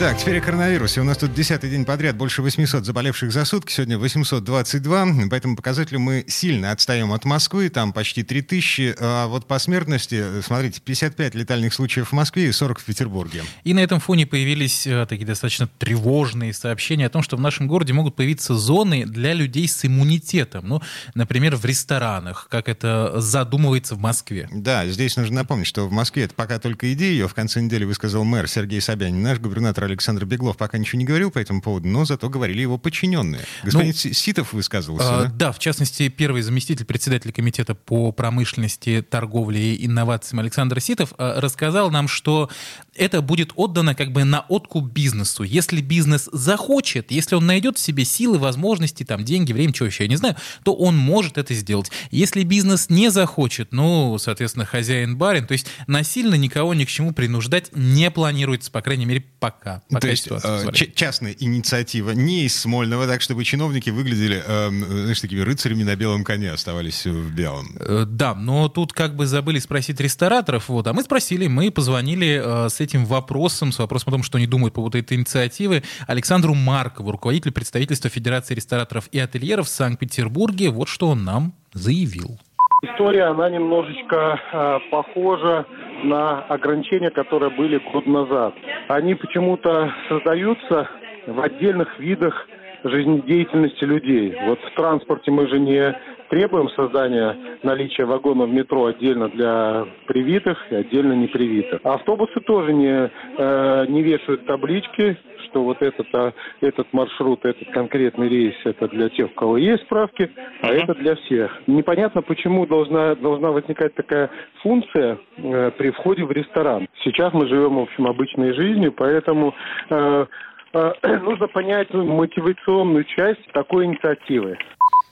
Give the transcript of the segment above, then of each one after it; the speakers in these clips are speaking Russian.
Так, теперь о коронавирусе. У нас тут десятый день подряд больше 800 заболевших за сутки. Сегодня 822. По этому показателю мы сильно отстаем от Москвы. Там почти 3000. А вот по смертности, смотрите, 55 летальных случаев в Москве и 40 в Петербурге. И на этом фоне появились э, такие достаточно тревожные сообщения о том, что в нашем городе могут появиться зоны для людей с иммунитетом. Ну, например, в ресторанах, как это задумывается в Москве. Да, здесь нужно напомнить, что в Москве это пока только идея. Ее в конце недели высказал мэр Сергей Собянин, наш губернатор Александр Беглов пока ничего не говорил по этому поводу, но зато говорили его подчиненные. Господин ну, Ситов высказывался, а, да? Да, в частности, первый заместитель председателя комитета по промышленности, торговле и инновациям Александр Ситов а, рассказал нам, что это будет отдано как бы на откуп бизнесу. Если бизнес захочет, если он найдет в себе силы, возможности, там, деньги, время, чего еще, я не знаю, то он может это сделать. Если бизнес не захочет, ну, соответственно, хозяин-барин, то есть насильно никого ни к чему принуждать не планируется, по крайней мере, пока. Пока То есть э, частная инициатива не из Смольного, так чтобы чиновники выглядели, э, знаешь, такими рыцарями на белом коне оставались в белом. Э, да, но тут как бы забыли спросить рестораторов, вот, а мы спросили, мы позвонили э, с этим вопросом, с вопросом о том, что они думают по поводу этой инициативы, Александру Маркову, руководителю представительства Федерации рестораторов и ательеров в Санкт-Петербурге. Вот что он нам заявил. История, она немножечко э, похожа на ограничения, которые были год назад. Они почему-то создаются в отдельных видах жизнедеятельности людей. Вот в транспорте мы же не требуем создания наличия вагонов метро отдельно для привитых и отдельно непривитых. Автобусы тоже не, э, не вешают таблички что вот этот, а, этот маршрут, этот конкретный рейс, это для тех, у кого есть справки, а uh-huh. это для всех. Непонятно, почему должна, должна возникать такая функция э, при входе в ресторан. Сейчас мы живем, в общем, обычной жизнью, поэтому э, э, нужно понять мотивационную часть такой инициативы.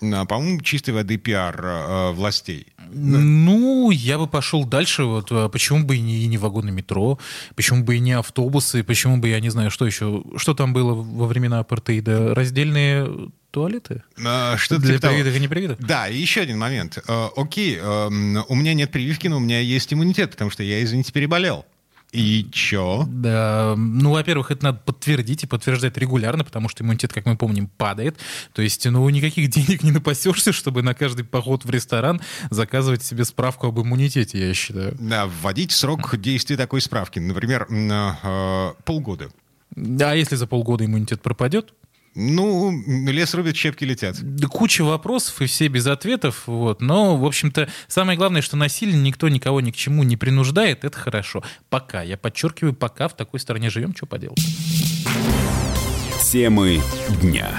А, по-моему, чистой воды пиар э, властей. Ну, я бы пошел дальше. Вот, почему бы и не, и не вагоны метро? Почему бы и не автобусы? Почему бы, я не знаю, что еще? Что там было во времена апартеида? Раздельные туалеты? А, что для типа привитых и непривитых? Да, и еще один момент. А, окей, а, у меня нет прививки, но у меня есть иммунитет, потому что я, извините, переболел. И чё? Да, ну, во-первых, это надо подтвердить и подтверждать регулярно, потому что иммунитет, как мы помним, падает. То есть, ну, никаких денег не напасешься, чтобы на каждый поход в ресторан заказывать себе справку об иммунитете, я считаю. Да, вводить срок действия такой справки, например, на э, полгода. А если за полгода иммунитет пропадет? Ну, лес рубит, щепки летят. Куча вопросов и все без ответов. Вот. Но, в общем-то, самое главное, что насильно никто никого ни к чему не принуждает. Это хорошо. Пока. Я подчеркиваю, пока в такой стране живем, что поделать. Темы дня.